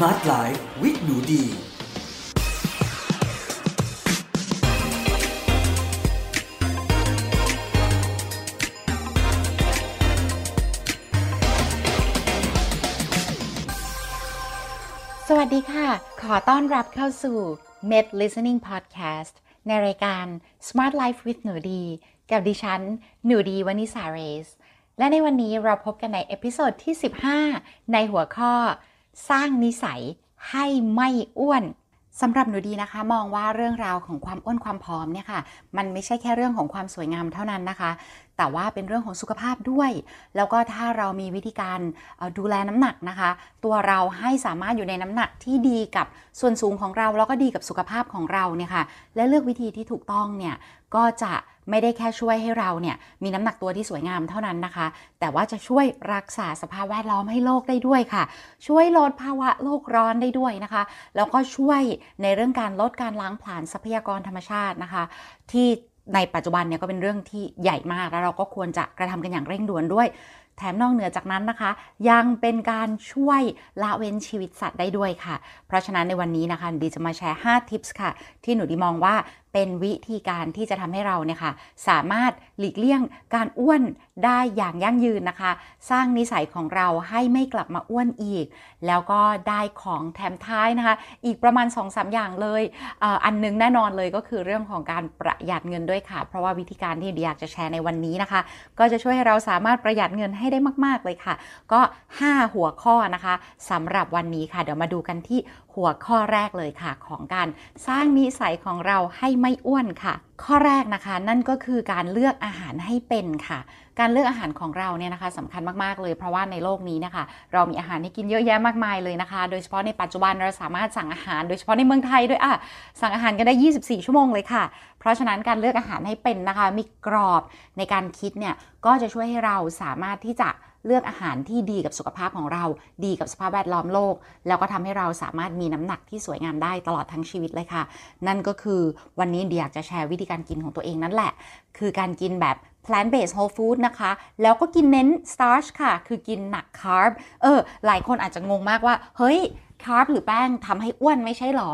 Smart Life with หนูดี สวัสดีค่ะ ขอต้อนรับเข้าสู่ Med Listening Podcast ในรายการ Smart Life with หนูดี กับดิฉัน หนูดี วนิษาเรซ และในวันนี้เราพบกันใน episode ที่ 15 ในหัวข้อ สร้างนิสัยให้ไม่อ้วนสำหรับหนูดีนะคะ มองว่าเรื่องราวของความอ้วนความผอมเนี่ยค่ะ มันไม่ใช่แค่เรื่องของความสวยงามเท่านั้นนะคะ แต่ว่าเป็นเรื่องของสุขภาพด้วย แล้วก็ถ้าเรามีวิธีการดูแลน้ำหนักนะคะ ตัวเราให้สามารถอยู่ในน้ำหนักที่ดีกับส่วนสูงของเราแล้วก็ดีกับสุขภาพของเราเนี่ยค่ะและเลือกวิธีที่ถูกต้องเนี่ย ก็จะไม่ได้แค่ช่วยให้เราเนี่ยมีน้ำหนักตัวที่สวยงามเท่านั้นนะคะ แต่ว่าจะช่วยรักษาสภาพแวดล้อมให้โลกได้ด้วยค่ะ ช่วยลดภาวะโลกร้อนได้ด้วยนะคะ แล้วก็ช่วยในเรื่องการลดการล้างผลาญทรัพยากรธรรมชาตินะคะ ที่ในปัจจุบันเนี่ยก็เป็นเรื่องที่ใหญ่มาก แล้วเราก็ควรจะกระทำกันอย่างเร่งด่วนด้วย แถมนอกเหนือจากนั้นนะคะ ยังเป็นการช่วยละเว้นชีวิตสัตว์ได้ด้วยค่ะ เพราะฉะนั้นในวันนี้นะคะดีจะมาแชร์ 5 ทิปส์ค่ะ ที่หนูดีมองว่าเป็นวิธีการที่จะทำให้เราเนี่ยค่ะสามารถหลีกเลี่ยงการอ้วนได้อย่างยั่งยืนนะคะ สร้างนิสัยของเราให้ไม่กลับมาอ้วนอีก แล้วก็ได้ของแถมท้ายนะคะ อีกประมาณ 2-3 อย่างเลยออันหนึงแน่นอนเลยก็คือเรื่องของการประหยัดเงินด้วยค่ะ เพราะว่าวิธีการที่ดีอยากจะแชร์ในวันนี้นะคะ ก็จะช่วยให้เราสามารถประหยัดเงินให้ได้มาก ๆเลยค่ะ ก็ 5 หัวข้อนะคะสำหรับวันนี้ค่ะ เดี๋ยวมาดูกันที่หัวข้อแรกเลยค่ะ ของการสร้างนิสัยของเราให้ไม่อ้วนค่ะ ข้อแรกนะคะ นั่นก็คือการเลือกอาหารให้เป็นค่ะ การเลือกอาหารของเราเนี่ยนะคะสำคัญมากๆเลย เพราะว่าในโลกนี้นะคะ เรามีอาหารให้กินเยอะแยะมากมายเลยนะคะ โดยเฉพาะในปัจจุบันเราสามารถสั่งอาหาร โดยเฉพาะในเมืองไทยด้วยอะสั่งอาหารกันได้ 24 ชั่วโมงเลยค่ะ เพราะฉะนั้นการเลือกอาหารให้เป็นนะคะ มีกรอบในการคิดเนี่ยก็จะช่วยให้เราสามารถที่จะ เลือกอาหารที่ดีกับสุขภาพของเรา ดีกับสภาพแวดล้อมโลก แล้วก็ทำให้เราสามารถมีน้ำหนักที่สวยงามได้ตลอดทั้งชีวิตเลยค่ะ นั่นก็คือวันนี้เดียอยากจะแชร์วิธีการกินของตัวเองนั่นแหละ คือการกินแบบ plant based whole food นะคะ แล้วก็กินเน้น starch ค่ะ คือกินหนัก carb เออ หลายคนอาจจะงงมากว่า เฮ้ย carb หรือแป้งทำให้อ้วนไม่ใช่หรอ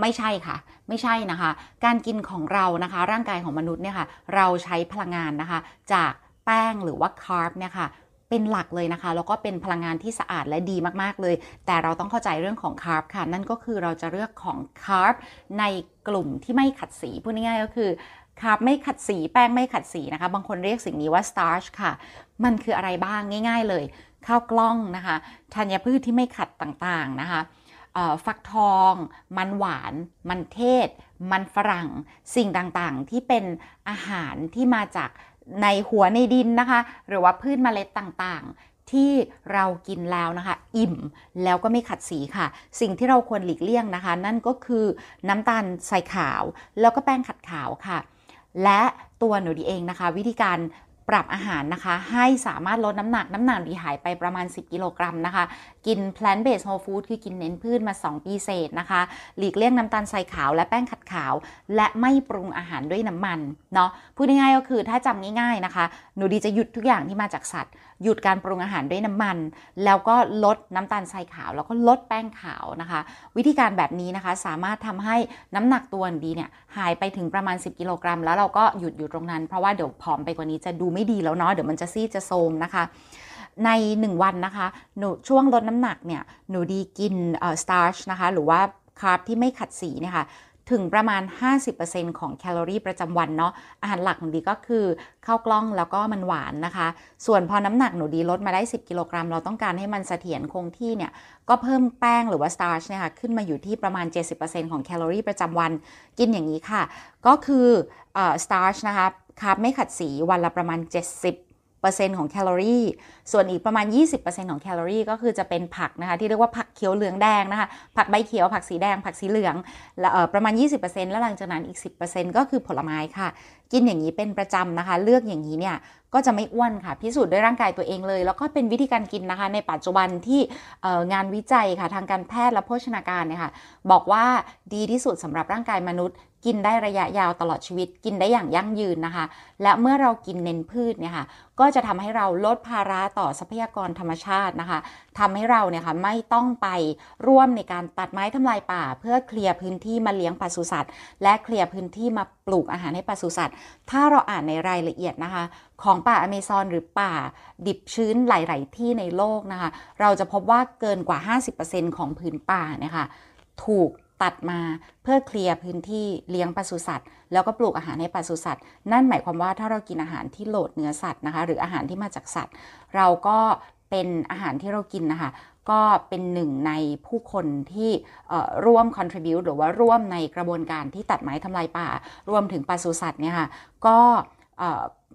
ไม่ใช่ค่ะ ไม่ใช่นะคะ การกินของเรานะคะ ร่างกายของมนุษย์เนี่ยค่ะ เราใช้พลังงานนะคะ จากแป้งหรือว่า carb เนี่ยค่ะ เป็นหลักเลยนะคะ แล้วก็เป็นพลังงานที่สะอาดและดีมากๆเลย แต่เราต้องเข้าใจเรื่องของคาร์บค่ะ นั่นก็คือเราจะเลือกของคาร์บในกลุ่มที่ไม่ขัดสีพูดง่ายๆก็คือคาร์บไม่ขัดสีแป้งไม่ขัดสีนะคะ บางคนเรียกสิ่งนี้ว่า starch ค่ะ มันคืออะไรบ้างง่าย ๆ เลย ข้าวกล้องนะคะธัญพืชที่ไม่ขัดต่างๆนะคะฟักทอง มันหวาน มันเทศ มันฝรั่ง สิ่งต่างๆ ที่เป็นอาหารที่มาจาก ในหัวในดินนะคะ หรือว่าพืชเมล็ดต่างๆ ที่เรากินแล้วนะคะ อิ่มแล้วก็ไม่ขัดสีค่ะ สิ่งที่เราควรหลีกเลี่ยงนะคะ นั่นก็คือน้ำตาลใส่ขาว แล้วก็แป้งขัดขาวค่ะ และตัวหนูดีเองนะคะ วิธีการ ปรับอาหารนะคะ ให้สามารถลดน้ำหนักน้ำหนักดีหายไปประมาณ 10 กิโลกรัมนะคะ กิน plant based whole food คือกินเน้นพืชมา 2 ปีเศษนะคะ หลีกเลี่ยงน้ำตาลทรายขาวและแป้งขัดขาว และไม่ปรุงอาหารด้วยน้ำมันเนาะพูดง่ายๆก็คือถ้าจำง่ายๆนะคะ หนูดีจะหยุดทุกอย่างที่มาจากสัตว์ หยุดการปรุงอาหารด้วยน้ำมัน แล้วก็ลดน้ำตาลทรายขาว แล้วก็ลดแป้งขาวนะคะ วิธีการแบบนี้นะคะสามารถทำให้น้ำหนักตัวดีเนี่ยหายไปถึงประมาณ 10 กิโลกรัม แล้วเราก็หยุดอยู่ตรงนั้นเพราะว่าเดี๋ยวผอมไปกว่านี้จะดูไไม่ดีแล้วเนาะเดี๋ยวมันจะซีดจะโทรมนะคะ ใน 1 วันนะคะหนูช่วงลดน้ำหนักเนี่ยหนูดีกินเอ่อ starch นะคะ หรือว่าคาร์บที่ไม่ขัดสีเนี่ยค่ะถึงประมาณ 50%ของแคลอรี่ประจำวันเนาะ อาหารหลักหนูดีก็คือข้าวกล้องแล้วก็มันหวานนะคะ ส่วนพอน้ำหนักหนูดีลดมาได้ 10 กิโลกรัม เราต้องการให้มันเสถียรคงที่เนี่ย ก็เพิ่มแป้งหรือว่า starch เนี่ยค่ะ ขึ้นมาอยู่ที่ประมาณ 70%ของแคลอรี่ประจำวัน กินอย่างนี้ค่ะ ก็คือเอ่อ starch นะคะ คาร์บไม่ขัดสีวันละประมาณ 70%ของแคลอรี่ ส่วนอีกประมาณ 20%ของแคลอรี่ ก็คือจะเป็นผักนะคะ ที่เรียกว่าผักเขียวเหลืองแดงนะคะ ผักใบเขียว ผักสีแดง ผักสีเหลืองแล้วเอ่อประมาณ 20%แล้วหลังจากนั้นอีก 10%ก็คือผลไม้ค่ะ กินอย่างนี้เป็นประจำนะคะ เลือกอย่างนี้เนี่ยก็จะไม่อ้วนค่ะ พิสูจน์ด้วยร่างกายตัวเองเลย แล้วก็เป็นวิธีการกินนะคะ ในปัจจุบันที่งานวิจัยค่ะ ทางการแพทย์และโภชนาการเนี่ยค่ะบอกว่าดีที่สุดสำหรับร่างกายมนุษย์ กินได้ระยะยาวตลอดชีวิต กินได้อย่างยั่งยืนนะคะ และเมื่อเรากินเน้นพืชเนี่ยค่ะก็จะทำให้เราลดภาระต่อทรัพยากรธรรมชาตินะคะทำให้เราเนี่ยค่ะไม่ต้องไปร่วมในการตัดไม้ทำลายป่า เพื่อเคลียร์พื้นที่มาเลี้ยงปศุสัตว์ และเคลียร์พื้นที่มาปลูกอาหารให้ปศุสัตว์ ถ้าเราอ่านในรายละเอียดนะคะ ของป่าอเมซอนหรือป่าดิบชื้นหลาย ๆ ที่ในโลกนะคะ เราจะพบว่าเกินกว่า 50%ของพื้นป่าเนี่ยค่ะถูก ตัดมาเพื่อเคลียร์พื้นที่เลี้ยงปศุสัตว์ แล้วก็ปลูกอาหารให้ปศุสัตว์ นั่นหมายความว่าถ้าเรากินอาหารที่โหลดเนื้อสัตว์นะคะ หรืออาหารที่มาจากสัตว์ เราก็เป็นอาหารที่เรากินนะคะ ก็เป็นหนึ่งในผู้คนที่ร่วม contribute หรือว่าร่วมในกระบวนการที่ตัดไม้ทำลายป่า รวมถึงปศุสัตว์เนี่ยค่ะก็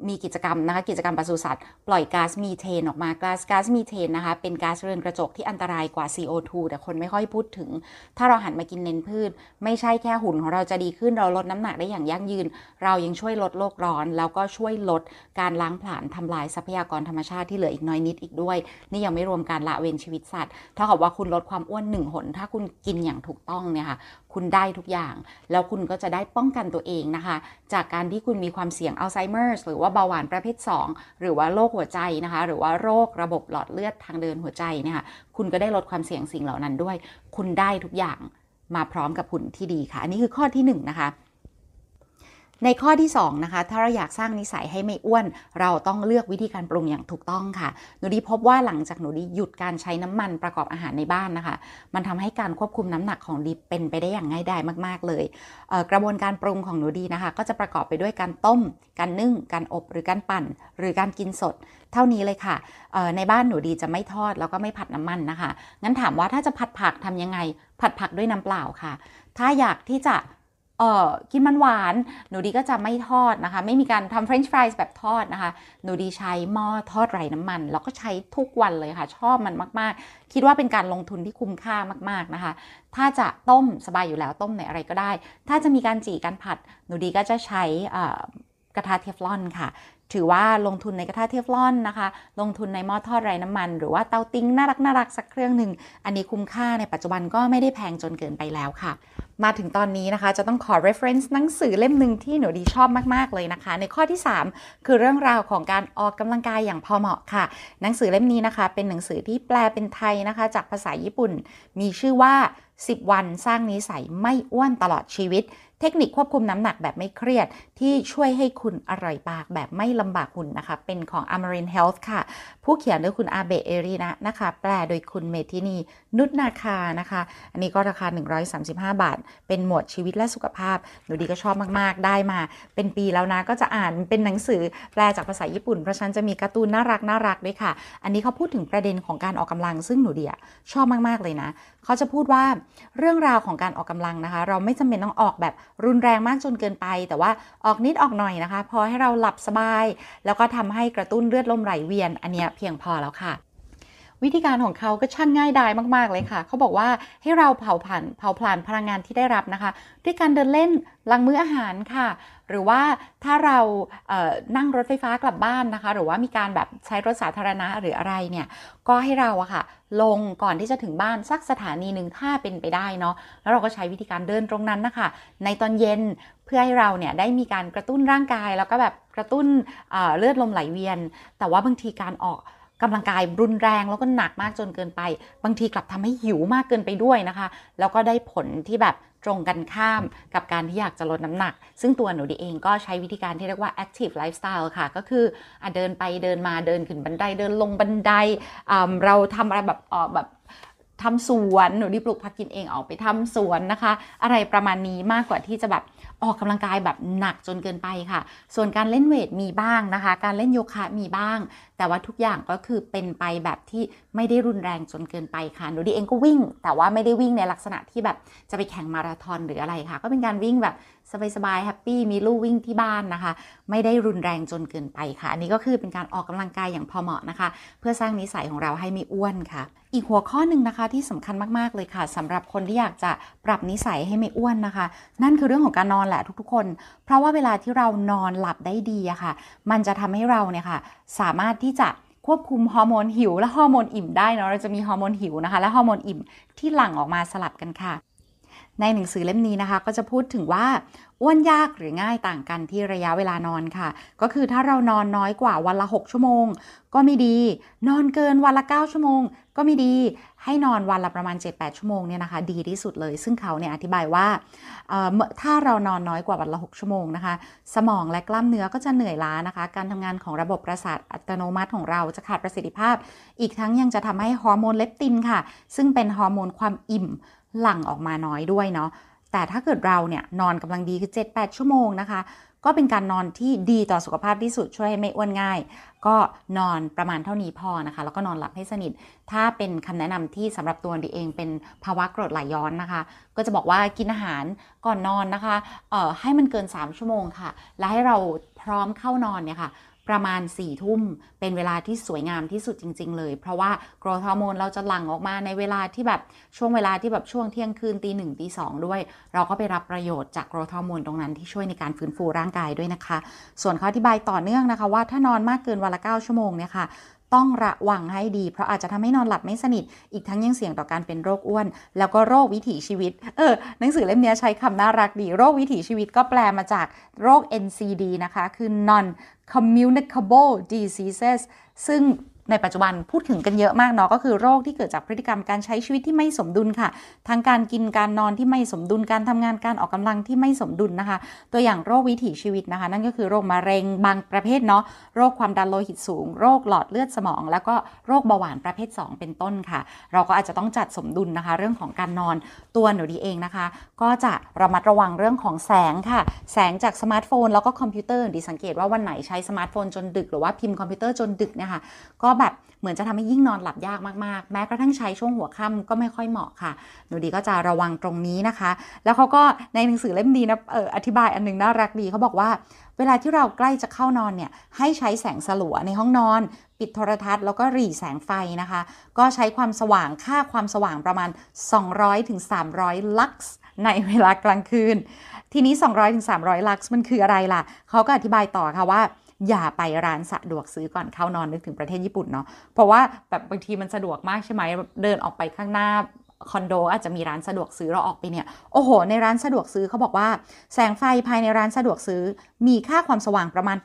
มีกิจกรรมนะคะ กิจกรรมปศุสัตว์ ปล่อยก๊าซมีเทนออกมาก๊าซก๊าซมีเทนนะคะ เป็นก๊าซเรือนกระจกที่อันตรายกว่า CO2 แต่คนไม่ค่อยพูดถึง ถ้าเราหันมากินเน้นพืช ไม่ใช่แค่หุ่นของเราจะดีขึ้นเราลดน้ำหนักได้อย่างยั่งยืน เรายังช่วยลดโลกร้อน แล้วก็ช่วยลดการล้างผลาญทำลายทรัพยากรธรรมชาติที่เหลืออีกน้อยนิดอีกด้วย นี่ยังไม่รวมการละเว้นชีวิตสัตว์เท่ากับว่าคุณลดความอ้วนหนึ่งหน ถ้าคุณกินอย่างถูกต้องเนี่ยค่ะคุณได้ทุกอย่าง แล้วคุณก็จะได้ป้องกันตัวเองนะคะ จากการที่คุณมีความเสี่ยงอัลไซเมอร์หรือว่าเบาหวานประเภท 2 หรือว่าโรคหัวใจนะคะ หรือว่าโรคระบบหลอดเลือดทางเดินหัวใจเนี่ยค่ะคุณก็ได้ลดความเสี่ยงสิ่งเหล่านั้นด้วย คุณได้ทุกอย่างมาพร้อมกับหุ่นที่ดีค่ะ อันนี้คือข้อที่1นะคะ ในข้อที่2นะคะถ้าเราอยากสร้างนิสัยให้ไม่อ้วน เราต้องเลือกวิธีการปรุงอย่างถูกต้องค่ะ หนูดีพบว่าหลังจากหนูดีหยุดการใช้น้ำมันประกอบอาหารในบ้านนะคะ มันทำให้การควบคุมน้ำหนักของดีเป็นไปได้อย่างง่ายดายมาก ๆ เลยเกระบวนการปรุงของหนูดีนะคะ ก็จะประกอบไปด้วยการต้ม การนึ่ง การอบหรือการปั่น หรือการกินสด เท่านี้เลยค่ะในบ้านหนูดีจะไม่ทอดแล้วก็ไม่ผัดน้ำมันนะคะงั้นถามว่าถ้าจะผัดผักทำยังไง ผัดผักด้วยน้ำเปล่าค่ะ ถ้าอยากที่จะ เออกินมันหวาน หนูดีก็จะไม่ทอดนะคะ ไม่มีการทำเฟรนช์ฟรายส์แบบทอดนะคะ หนูดีใช้หม้อทอดไร้น้ำมัน แล้วก็ใช้ทุกวันเลยค่ะ ชอบมันมาก ๆ คิดว่าเป็นการลงทุนที่คุ้มค่ามาก ๆ นะคะ ถ้าจะต้มสบายอยู่แล้วต้มในอะไรก็ได้ ถ้าจะมีการจี่การผัด หนูดีก็จะใช้กระทะเทฟลอนค่ะ ถือว่าลงทุนในกระทะเทฟลอนนะคะ ลงทุนในหม้อทอดไร้น้ำมัน หรือว่าเตาติ้งน่ารักน่ารักสักเครื่องหนึ่ง อันนี้คุ้มค่าในปัจจุบันก็ไม่ได้แพงจนเกินไปแล้วค่ะ มาถึงตอนนี้นะคะ จะต้องขอ reference หนังสือเล่มหนึ่งที่หนูดีชอบมาก ๆ เลยนะคะ ในข้อที่ 3 คือเรื่องราวของการออกกำลังกายอย่างพอเหมาะค่ะ หนังสือเล่มนี้นะคะ เป็นหนังสือที่แปลเป็นไทยนะคะ จากภาษาญี่ปุ่น มีชื่อว่า 10 วันสร้างนิสัยไม่อ้วนตลอดชีวิต เทคนิคควบคุมน้ำหนักแบบไม่เครียด ที่ช่วยให้คุณอร่อยปากแบบไม่ลำบากหุ่นนะคะ เป็นของ Amarin Health ค่ะ ผู้เขียนโดยคุณอาเบะเอรีนะนะคะ แปลโดยคุณเมทินีนุชนาคานะคะ อันนี้ก็ราคา 135 บาท เป็นหมวดชีวิตและสุขภาพ หนูดีก็ชอบมากๆ ได้มา เป็นปีแล้วนะ ก็จะอ่านเป็นหนังสือแปลจากภาษาญี่ปุ่น เพราะฉันจะมีการ์ตูนน่ารักน่ารักด้วยค่ะ อันนี้เขาพูดถึงประเด็นของการออกกำลัง ซึ่งหนูดีชอบมากๆเลยนะ เขาจะพูดว่าเรื่องราวของการออกกำลังนะคะ เราไม่จำเป็นต้องออกแบบรุนแรงมากจนเกินไป แต่ว่าออกนิดออกหน่อยนะคะ พอให้เราหลับสบาย แล้วก็ทำให้กระตุ้นเลือดลมไหลเวียน อันนี้เพียงพอแล้วค่ะ วิธีการของเขาก็ช่างง่ายดายมาก ๆ เลยค่ะ เขาบอกว่าให้เราเผาผ่านเผาผลาญพลังงานที่ได้รับนะคะ ด้วยการเดินเล่นหลังมื้ออาหารค่ะ หรือว่าถ้าเราเนั่งรถไฟฟ้ากลับบ้านนะคะ หรือว่ามีการแบบใช้รถสาธารณะหรืออะไรเนี่ย ก็ให้เราอะค่ะ ลงก่อนที่จะถึงบ้านสักสถานีหนึ่งถ้าเป็นไปได้เนาะ แล้วเราก็ใช้วิธีการเดินตรงนั้นนะคะ ในตอนเย็นเพื่อให้เราเนี่ยได้มีการกระตุ้นร่างกายแล้วก็แบบกระตุ้นเลือดลมไหลเวียน แต่ว่าบางทีการออก กำลังกายรุนแรงแล้วก็หนักมากจนเกินไป บางทีกลับทำให้หิวมากเกินไปด้วยนะคะ แล้วก็ได้ผลที่แบบตรงกันข้ามกับการที่อยากจะลดน้ำหนัก ซึ่งตัวหนูดีเองก็ใช้วิธีการที่เรียกว่า active lifestyle ค่ะ ก็คืออเดินไปเดินมาเดินขึ้นบันไดเดินลงบันไดเราทำอะไรแบบออแบบทำสวนหนูดีปลูกผักกินเองออกไปทำสวนนะคะ อะไรประมาณนี้มากกว่าที่จะแบบออกกำลังกายแบบหนักจนเกินไปค่ะ ส่วนการเล่นเวทมีบ้างนะคะ การเล่นโยคะมีบ้าง แต่ว่าทุกอย่างก็คือเป็นไปแบบที่ไม่ได้รุนแรงจนเกินไปค่ะหนูดีเองก็วิ่ง แต่ว่าไม่ได้วิ่งในลักษณะที่แบบจะไปแข่งมาราธอนหรืออะไรค่ะ ก็เป็นการวิ่งแบบสบายๆแฮปปี้มีลู่วิ่งที่บ้านนะคะ ไม่ได้รุนแรงจนเกินไปค่ะ อันนี้ก็คือเป็นการออกกำลังกายอย่างพอเหมาะนะคะ เพื่อสร้างนิสัยของเราให้ไม่อ้วนค่ะ อีกหัวข้อหนึ่งนะคะที่สำคัญมากๆเลยค่ะสำหรับคนที่อยากจะปรับนิสัยให้ไม่อ้วนนะคะ นั่นคือเรื่องของการนอนแหละทุกๆคน เพราะว่าเวลาที่เรานอนหลับได้ดีอะค่ะ มันจะทำให้เราเนี่ยค่ะสามารถที่จะควบคุมฮอร์โมนหิว และฮอร์โมนอิ่มได้เนาะเราจะมีฮอร์โมนหิวนะคะ และฮอร์โมนอิ่มที่หลั่งออกมาสลับกันค่ะ ในหนังสือเล่มนี้นะคะ ก็จะพูดถึงว่าอ้วนยากหรือง่ายต่างกันที่ระยะเวลานอนค่ะ ก็คือถ้าเรานอนน้อยกว่าวันละ 6 ชั่วโมง ก็ไม่ดี นอนเกินวันละ 9 ชั่วโมง ก็ไม่ดี ให้นอนวันละประมาณ 7-8 ชั่วโมงเนี่ยนะคะดีที่สุดเลย ซึ่งเขาเนี่ยอธิบายว่าถ้าเรานอนน้อยกว่าวันละ 6 ชั่วโมงนะคะ สมองและกล้ามเนื้อก็จะเหนื่อยล้านะคะ การทำงานของระบบประสาทอัตโนมัติของเราจะขาดประสิทธิภาพ อีกทั้งยังจะทำให้ฮอร์โมนเลปตินค่ะ ซึ่งเป็นฮอร์โมนความอิ่มหลั่งออกมาน้อยด้วยเนาะ แต่ถ้าเกิดเราเนี่ยนอนกำลังดีคือ 7-8 ชั่วโมงนะคะ ก็เป็นการนอนที่ดีต่อสุขภาพที่สุดช่วยให้ไม่อ้วนง่าย ก็นอนประมาณเท่านี้พอนะคะ แล้วก็นอนหลับให้สนิท ถ้าเป็นคำแนะนำที่สำหรับตัวดีเองเป็นภาวะกรดไหลย้อนนะคะ ก็จะบอกว่ากินอาหารก่อนนอนนะคะเอ่อให้มันเกิน 3 ชั่วโมงค่ะ และให้เราพร้อมเข้านอนเนี่ยค่ะ ประมาณ4ี่ทุ่มเป็นเวลาที่สวยงามที่สุดจริง ๆ เลย เพราะว่าโกรทฮอร์โมนเราจะหลั่งออกมาในเวลาที่แบบช่วงเวลาที่แบบช่วงเที่ยงคืนตีหนึ่งตีสองด้วย เราก็ไปรับประโยชน์จากโกรทฮอร์โมนตรงนั้นที่ช่วยในการฟื้นฟูร่างกายด้วยนะคะ ส่วนเขาอธิบายต่อเนื่องนะคะ ว่าถ้านอนมากเกินวันละ9ชั่วโมงเนี่ยค่ะ ต้องระวังให้ดี เพราะอาจจะทำให้นอนหลับไม่สนิท อีกทั้งยังเสี่ยงต่อการเป็นโรคอ้วน แล้วก็โรควิถีชีวิต เออ หนังสือเล่มนี้ใช้คำน่ารักดี โรควิถีชีวิตก็แปลมาจากโรค NCD นะคะ คือ non communicable diseases ซึ่ง ในปัจจุบันพูดถึงกันเยอะมากเนาะก็คือโรคที่เกิดจากพฤติกรรมการใช้ชีวิตที่ไม่สมดุลค่ะ ทั้งการกินการนอนที่ไม่สมดุลการทำงานการออกกำลังที่ไม่สมดุลนะคะ ตัวอย่างโรควิถีชีวิตนะคะ นั่นก็คือโรคมะเร็งบางประเภทเนาะโรคความดันโลหิตสูง โรคหลอดเลือดสมอง แล้วก็โรคเบาหวานประเภท 2 เป็นต้นค่ะ เราก็อาจจะต้องจัดสมดุลนะคะ เรื่องของการนอนตัวหนูดีเองนะคะ ก็จะระมัดระวังเรื่องของแสงค่ะ แสงจากสมาร์ทโฟนแล้วก็คอมพิวเตอร์ดีสังเกตว่าวันไหนใช้สมาร์ทโฟนจนดึกหรือว่าพิมพ์คอมพิวเตอร์จนดึกเนี่ยค่ะก็แบบเหมือนจะทำให้ยิ่งนอนหลับยากมากๆ แม้กระทั่งใช้ช่วงหัวค่ำก็ไม่ค่อยเหมาะค่ะ หนูดีก็จะระวังตรงนี้นะคะ แล้วเขาก็ในหนังสือเล่มนี้นะอออธิบายอันนึงน่ารักดีเขาบอกว่า เวลาที่เราใกล้จะเข้านอนเนี่ยให้ใช้แสงสลัวในห้องนอน ปิดโทรทัศน์แล้วก็หรี่แสงไฟนะคะ ก็ใช้ความสว่างค่าความสว่างประมาณ 200-300 ลักซ์ในเวลากลางคืน ทีนี้ 200-300 ลักซ์มันคืออะไรล่ะเขาก็อธิบายต่อค่ะว่า อย่าไปร้านสะดวกซื้อก่อนเข้านอนนึกถึงประเทศญี่ปุ่นเนาะเพราะว่าแบบบางทีมันสะดวกมากใช่ไหมเดินออกไปข้างหน้าคอนโดอาจจะมีร้านสะดวกซื้อเราออกไปเนี่ยโอ้โห ในร้านสะดวกซื้อเขาบอกว่า แสงไฟภายในร้านสะดวกซื้อ มีค่าความสว่างประมาณ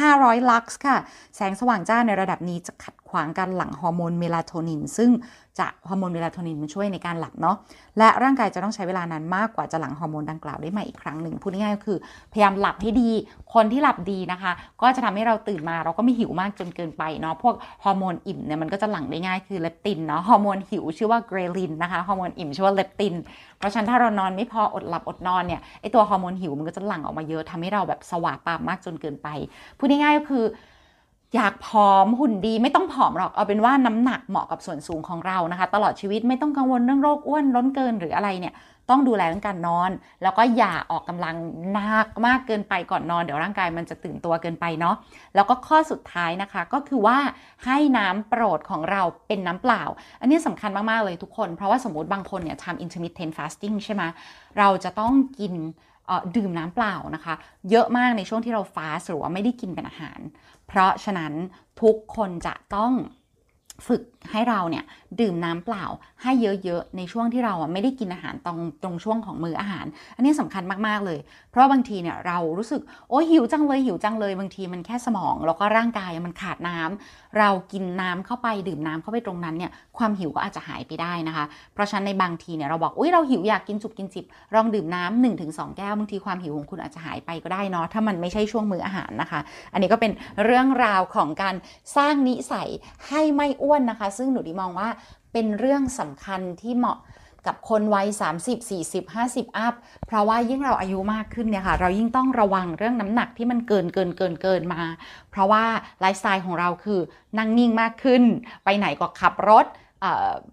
1,500 ลักซ์ค่ะ แสงสว่างจ้าในระดับนี้จะขัดขวางการหลั่งฮอร์โมนเมลาโทนิน ซึ่งจะฮอร์โมนเมลาโทนินมันช่วยในการหลับเนาะ และร่างกายจะต้องใช้เวลานานมากกว่าจะหลั่งฮอร์โมนดังกล่าวได้ใหม่อีกครั้งหนึ่ง พูดง่ายๆก็คือ พยายามหลับให้ดี คนที่หลับดีนะคะ ก็จะทำให้เราตื่นมาเราก็ไม่หิวมากจนเกินไปเนาะ พวกฮอร์โมนอิ่มเนี่ยมันก็จะหลั่งได้ง่ายคือเลปตินเนาะ ฮอร์โมนหิวชื่อว่าเกรลินนะคะ ฮอร์โมนอิ่มชื่อว่าเลปติน เพราะฉะนั้นถ้าเรานอนไม่พออดหลับอดนอนเนี่ย ไอตัวฮอร์โมนหิวมันก็จะหลั่งออกมาเยอะทำให้เราแบบสว่างปามมากจนเกินไป พูดง่ายๆก็คือ อยากผอมหุ่นดีไม่ต้องผอมหรอกเอาเป็นว่าน้ำหนักเหมาะกับส่วนสูงของเรานะคะ ตลอดชีวิตไม่ต้องกังวลเรื่องโรคอ้วนล้นเกินหรืออะไรเนี่ย ต้องดูแลเรื่องการนอน แล้วก็อย่าออกกำลังหนักมากเกินไปก่อนนอน เดี๋ยวร่างกายมันจะตื่นตัวเกินไปเนาะแล้วก็ข้อสุดท้ายนะคะ ก็คือว่าให้น้ำโปรดของเราเป็นน้ำเปล่า อันนี้สำคัญมาก ๆ เลยทุกคน เพราะว่าสมมติบางคนเนี่ยทำ intermittent fasting ใช่ไหมเราจะต้องกินดื่มน้ำเปล่านะคะ เยอะมากในช่วงที่เราฟาสหรือว่าไม่ได้กินเป็นอาหาร เพราะฉะนั้นทุกคนจะต้องฝึกให้เราเนี่ยดื่มน้ำเปล่าให้เยอะๆ ในช่วงที่เราอะไม่ได้กินอาหารตรงตรงช่วงของมืออาหาร อันนี้สำคัญมากๆเลย เพราะบางทีเนี่ยเรารู้สึกโอ้หิวจังเลยหิวจังเลยบางทีมันแค่สมอง แล้วก็ร่างกายมันขาดน้ำ เรากินน้ำเข้าไปดื่มน้ำเข้าไปตรงนั้นเนี่ยความหิวก็อาจจะหายไปได้นะคะ เพราะฉะนั้นในบางทีเนี่ยเราบอกอุ้ยเราหิวอยากกินจุบกินจิบลองดื่มน้ำ1นถึงสแก้วบางทีความหิวของคุณอาจจะหายไปก็ได้เนาะถ้ามันไม่ใช่ช่วงมื้ออาหารนะคะ อันนี้ก็เป็นเรื่องราวของการสร้างนิสัยให้ไม่อ้วนนะคะ ซึ่งหนูดีมองว่าเป็นเรื่องสำคัญที่เหมาะ กับคนวัย 30 40 50 อัพ เพราะว่ายิ่งเราอายุมากขึ้นเนี่ยค่ะ เรายิ่งต้องระวังเรื่องน้ำหนักที่มันเกินเกินเกินเกินมา เพราะว่าไลฟ์สไตล์ของเราคือนั่งนิ่งมากขึ้น ไปไหนก็ขับรถ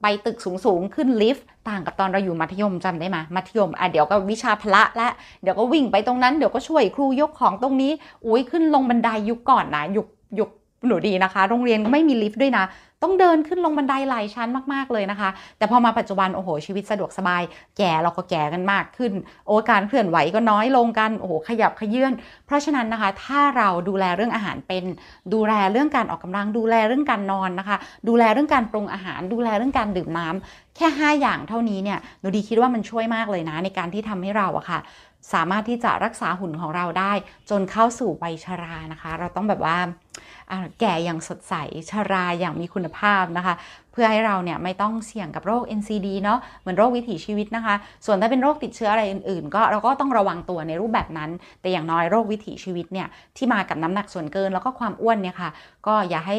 ไปตึกสูงสูงขึ้นลิฟต์ต่างกับตอนเราอยู่มัธยมจำได้ไหมมัธยมอะเดี๋ยวก็วิชาพละและ เดี๋ยวก็วิ่งไปตรงนั้นเดี๋ยวก็ช่วยครูยกของตรงนี้อุ้ยขึ้นลงบันไดยุคก่อนนะยุคยุคหนูดีนะคะ โรงเรียนไม่มีลิฟต์ด้วยนะ ต้องเดินขึ้นลงบันไดหลายชั้นมากๆเลยนะคะ แต่พอมาปัจจุบันโอ้โหชีวิตสะดวกสบาย แก่เราก็แก่กันมากขึ้น โอ้การเคลื่อนไหวก็น้อยลงกันโอ้โหขยับขยื่นเพราะฉะนั้นนะคะ ถ้าเราดูแลเรื่องอาหารเป็นดูแลเรื่องการออกกำลังดูแลเรื่องการนอนนะคะ ดูแลเรื่องการปรุงอาหาร ดูแลเรื่องการดื่มน้ำแค่ 5 อย่างเท่านี้เนี่ยหนูดีคิดว่ามันช่วยมากเลยนะ ในการที่ทำให้เราอะค่ะสามารถที่จะรักษาหุ่นของเราได้ จนเข้าสู่วัยชรานะคะ เราต้องแบบว่า แก่อย่างสดใสชราอย่างมีคุณภาพนะคะเพื่อให้เราเนี่ยไม่ต้องเสี่ยงกับโรค NCD เนาะเหมือนโรควิถีชีวิตนะคะ ส่วนถ้าเป็นโรคติดเชื้ออะไรอื่นๆ ก็เราก็ต้องระวังตัวในรูปแบบนั้น แต่อย่างน้อยโรควิถีชีวิตเนี่ยที่มากับน้ำหนักส่วนเกินแล้วก็ความอ้วนเนี่ยค่ะก็อย่าให้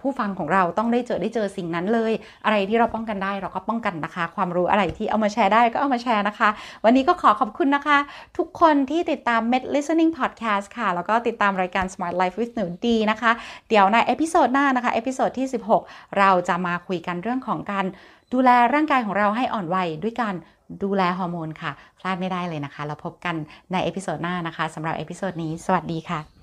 ผู้ฟังของเราต้องได้เจอได้เจอสิ่งนั้นเลย อะไรที่เราป้องกันได้เราก็ป้องกันนะคะ ความรู้อะไรที่เอามาแชร์ได้ก็เอามาแชร์นะคะ วันนี้ก็ขอขอบคุณนะคะ ทุกคนที่ติดตาม Med Listening Podcast ค่ะ แล้วก็ติดตามรายการ Smart Life with หนูดีนะคะ เดี๋ยวใน episode หน้านะคะ episode ที่ 16 เราจะมาคุยกันเรื่องของการดูแลร่างกายของเราให้อ่อนวัยด้วยการดูแลฮอร์โมนค่ะ พลาดไม่ได้เลยนะคะ เราพบกันใน episode หน้านะคะสำหรับ episode นี้ สวัสดีค่ะ